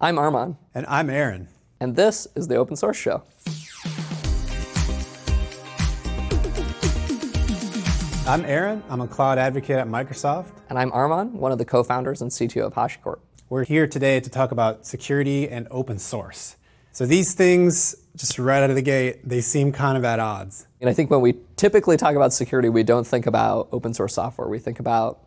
I'm Armon, And I'm Aaron. and this is the Open Source Show. I'm Aaron. I'm a cloud advocate at Microsoft. And I'm Armon, one of the co founders and CTO of HashiCorp. We're here today to talk about security and open source. So these things, just right out of the gate, they seem kind of at odds. And I think when we typically talk about security, we don't think about open source software. We think about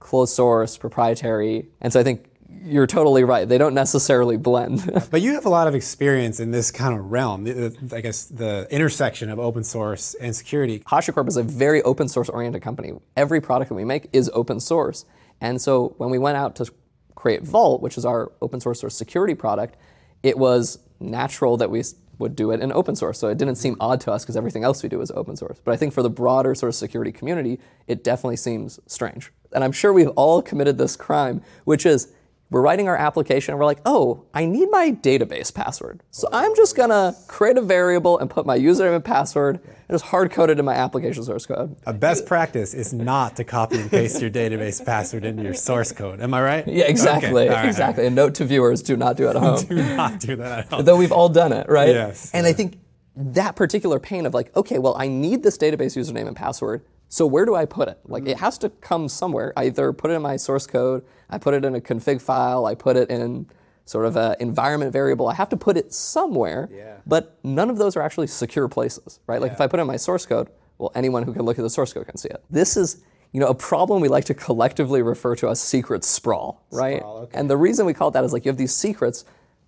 closed source, proprietary. And so I think you're totally right. They don't necessarily blend. But you have a lot of experience in this kind of realm, I guess the intersection of open source and security. HashiCorp is a very open source oriented company. Every product that we make is open source. And so when we went out to create Vault, which is our open source or security product, it was natural that we would do it in open source. So it didn't seem odd to us because everything else we do is open source. But I think for the broader sort of security community, it definitely seems strange. And I'm sure we've all committed this crime, which is we're writing our application and we're like, oh, I need my database password. So I'm just gonna create a variable and put my username and password and just hard code it in my application source code. A best practice is not to copy and paste your database password into your source code. Am I right? Yeah, exactly. Okay, right, exactly. And note to viewers, do not do it at home. Do not do that at all. Though we've all done it, right? Yes, And I think that particular pain of like, okay, well, I need this database username and password. So where do I put it? Like, it mm-hmm. has to come somewhere. I either put it in my source code, I put it in a config file, I put it in sort of an environment variable. I have to put it somewhere. Yeah. But none of those are actually secure places, right? Like if I put it in my source code, well, anyone who can look at the source code can see it. This is, you know, a problem we like to collectively refer to as secret sprawl, right? Sprawl, okay. And the reason we call it that is like you have these secrets,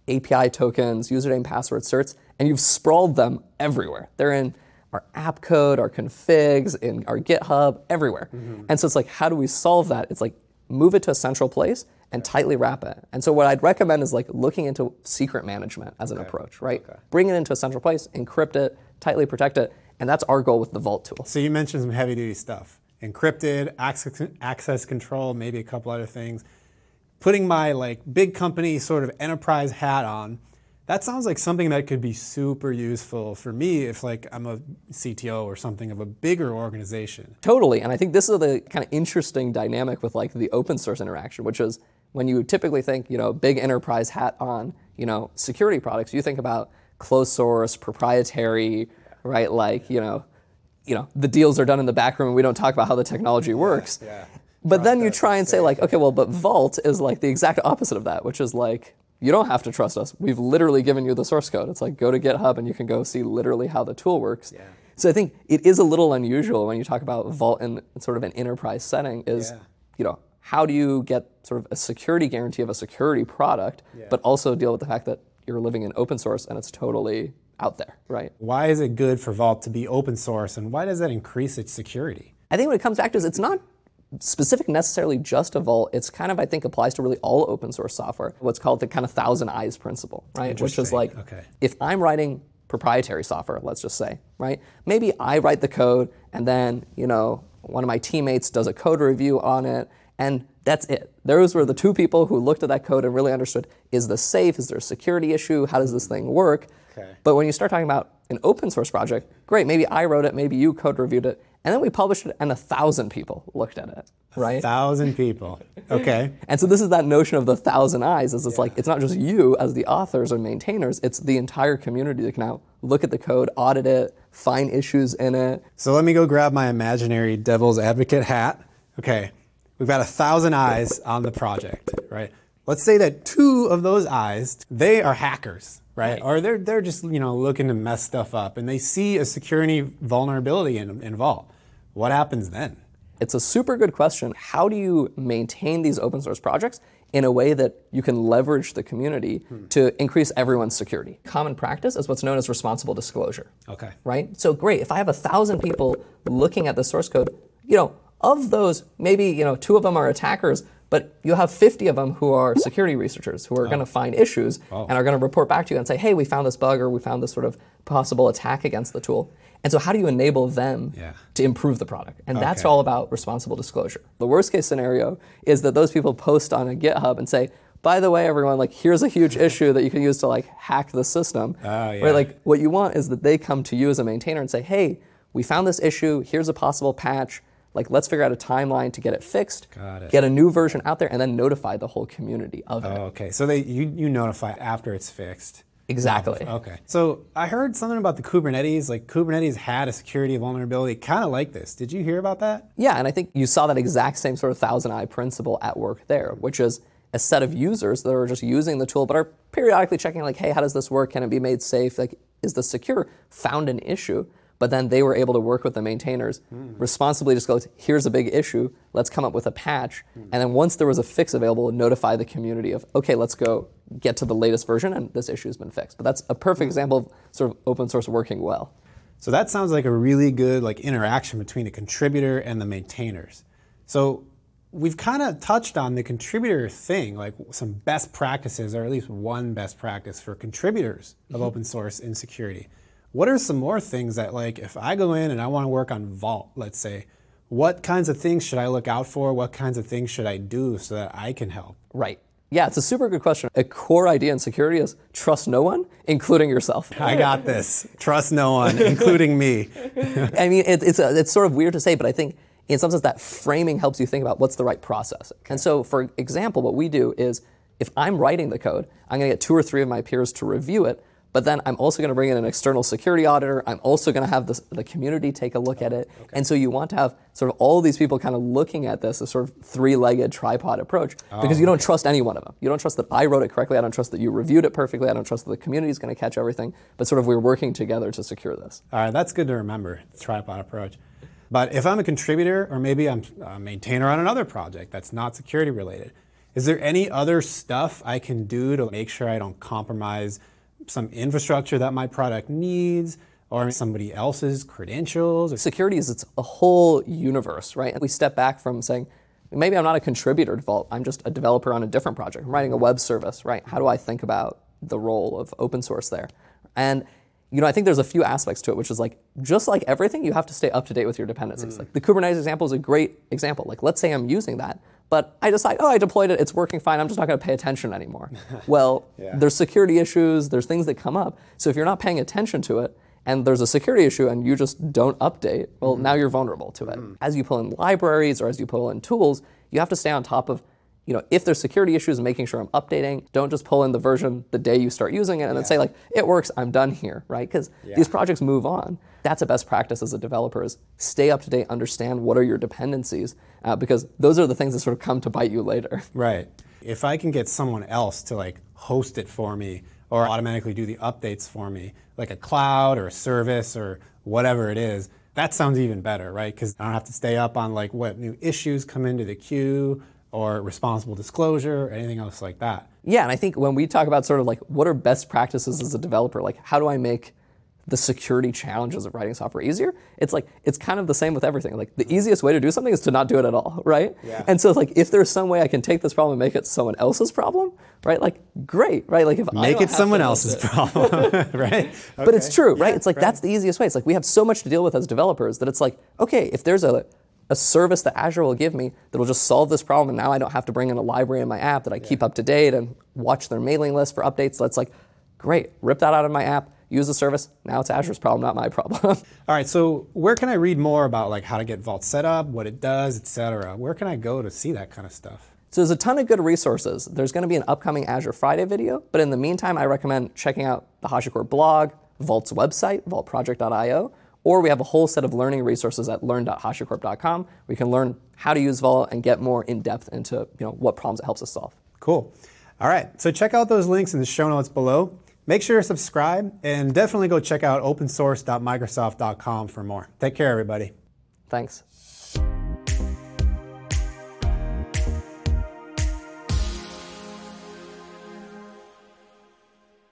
API tokens, username, password, certs, and you've sprawled them everywhere. They're in our app code, our configs, in our GitHub, everywhere. Mm-hmm. And so it's like, how do we solve that? It's like move it to a central place and tightly wrap it. And so what I'd recommend is like looking into secret management as an approach, right? Bring it into a central place, encrypt it, tightly protect it, and that's our goal with the Vault tool. So you mentioned some heavy duty stuff. Encrypted, access, access control, maybe a couple other things. Putting my like big company sort of enterprise hat on, that sounds like something that could be super useful for me if like I'm a CTO or something of a bigger organization. Totally, and I think this is the kind of interesting dynamic with like the open source interaction, which is when you typically think, you know, big enterprise hat on, you know, security products, you think about closed source, proprietary, right? Like, you know, you know, the deals are done in the back room and we don't talk about how the technology works. yeah. But then you try and say like, okay, well, but Vault is like the exact opposite of that, which is like, you don't have to trust us. We've literally given you the source code. It's like go to GitHub and you can go see literally how the tool works. Yeah. So I think it is a little unusual when you talk about Vault in sort of an enterprise setting is, Yeah. you know, how do you get sort of a security guarantee of a security product, but also deal with the fact that you're living in open source and it's totally out there, right? Why is it good for Vault to be open source and why does that increase its security? I think what it comes back to is it's not specific necessarily just to Vault. It's kind of, I think, applies to really all open source software. What's called the kind of thousand eyes principle, right? Which is like, Okay. if I'm writing proprietary software, let's just say, right? Maybe I write the code and then, you know, one of my teammates does a code review on it and that's it. Those were the two people who looked at that code and really understood, is this safe? Is there a security issue? How does this thing work? Okay. But when you start talking about an open source project, great, maybe I wrote it, maybe you code reviewed it, and then we published it and a thousand people looked at it, right? A Thousand people. Okay. And so this is that notion of the thousand eyes. Is it's like it's not just you as the authors or maintainers; it's the entire community that can now look at the code, audit it, find issues in it. So let me go grab my imaginary devil's advocate hat. Okay, we've got a thousand eyes on the project, right? Let's say that two of those eyes, they are hackers, right? Or they're, they're just you know looking to mess stuff up, and they see a security vulnerability in, in Vault. What happens then? It's a super good question. How do you maintain these open source projects in a way that you can leverage the community hmm. to increase everyone's security? Common practice is what's known as responsible disclosure. Okay. right? So great. If I have a thousand people looking at the source code, you know, of those, maybe you know, two of them are attackers, but you have 50 of them who are security researchers who are going to find issues and are going to report back to you and say, hey, we found this bug or we found this sort of possible attack against the tool. And so, how do you enable them Yeah. to improve the product? And that's all about responsible disclosure. The worst case scenario is that those people post on a GitHub and say, by the way, everyone, like here's a huge issue that you can use to like hack the system. Oh, yeah. Right? Like what you want is that they come to you as a maintainer and say, hey, we found this issue, here's a possible patch. Like, let's figure out a timeline to get it fixed, Got it. get a new version out there, and then notify the whole community of it. Oh, okay. So they you, you notify after it's fixed. Exactly. Okay. So I heard something about the Kubernetes. Like Kubernetes had a security vulnerability kind of like this. Did you hear about that? Yeah, and I think you saw that exact same sort of thousand eye principle at work there, which is a set of users that are just using the tool but are periodically checking like, hey, how does this work? Can it be made safe? Like, is this secure? Found an issue. But then they were able to work with the maintainers, hmm. responsibly just go, here's a big issue, let's come up with a patch. Hmm. And then once there was a fix available, notify the community of, okay, let's go get to the latest version and this issue has been fixed. But that's a perfect hmm. example of sort of open source working well. So that sounds like a really good like interaction between a contributor and the maintainers. So we've kind of touched on the contributor thing, like some best practices, or at least one best practice for contributors of mm-hmm. open source in security. What are some more things that, like, if I go in and I want to work on Vault, let's say, what kinds of things should I look out for? What kinds of things should I do so that I can help? Right. Yeah, it's a super good question. A core idea in security is trust no one, including yourself. I got this. Trust no one, including me. I mean, it, it's, a, it's sort of weird to say, but I think in some sense that framing helps you think about what's the right process. And so, for example, what we do is if I'm writing the code, I'm going to get two or three of my peers to review it, but then I'm also going to bring in an external security auditor. I'm also going to have this, the community take a look at it. And so you want to have sort of all these people kind of looking at this as sort of three-legged tripod approach because you oh, don't trust any one of them. You don't trust that I wrote it correctly. I don't trust that you reviewed it perfectly. I don't trust that the community is going to catch everything. But sort of we're working together to secure this. All right, that's good to remember, the tripod approach. But if I'm a contributor or maybe I'm a maintainer on another project that's not security related, is there any other stuff I can do to make sure I don't compromise some infrastructure that my product needs or somebody else's credentials? security is it's a whole universe, right? We step back from saying, maybe I'm not a contributor to Vault, I'm just a developer on a different project. I'm writing a web service, right? How do I think about the role of open source there? And you know, I think there's a few aspects to it, which is like just like everything, you have to stay up to date with your dependencies. Mm. Like the Kubernetes example is a great example. Like let's say I'm using that, but I decide, oh, I deployed it, it's working fine. I'm just not going to pay attention anymore. well, there's security issues, there's things that come up. So if you're not paying attention to it, and there's a security issue and you just don't update, well, mm-hmm. now you're vulnerable to it. Mm-hmm. As you pull in libraries or as you pull in tools, you have to stay on top of, you know, if there's security issues, making sure I'm updating. Don't just pull in the version the day you start using it and then say like, it works, I'm done here, right? Because these projects move on. That's a best practice as a developer is stay up to date, understand what are your dependencies, uh, because those are the things that sort of come to bite you later. Right. If I can get someone else to like host it for me or automatically do the updates for me, like a cloud or a service or whatever it is, that sounds even better, right? Because I don't have to stay up on like what new issues come into the queue or responsible disclosure or anything else like that. Yeah, and I think when we talk about sort of like what are best practices as a developer, like how do I make the security challenges of writing software easier? It's like it's kind of the same with everything. Like the easiest way to do something is to not do it at all, right? Yeah. And so it's like if there's some way I can take this problem and make it someone else's problem, right? Like great, right? Like if I Make it someone else's it- problem, right? But it's true, right? Yeah, it's like that's the easiest way. It's like we have so much to deal with as developers that it's like, okay, if there's a, a service that Azure will give me that'll just solve this problem, and now I don't have to bring in a library in my app that I keep up to date and watch their mailing list for updates. That's like, great, rip that out of my app, use the service. Now it's Azure's problem, not my problem. All right, so where can I read more about like how to get Vault set up, what it does, et cetera? Where can I go to see that kind of stuff? So there's a ton of good resources. There's going to be an upcoming Azure Friday video, but in the meantime, I recommend checking out the HashiCorp blog, Vault's website, vaultproject.io, or we have a whole set of learning resources at learn.hashicorp.com where you can learn how to use Vault and get more in depth into you know what problems it helps us solve. Cool. All right, so check out those links in the show notes below. Make sure to subscribe and definitely go check out opensource.microsoft.com for more. Take care, everybody. Thanks.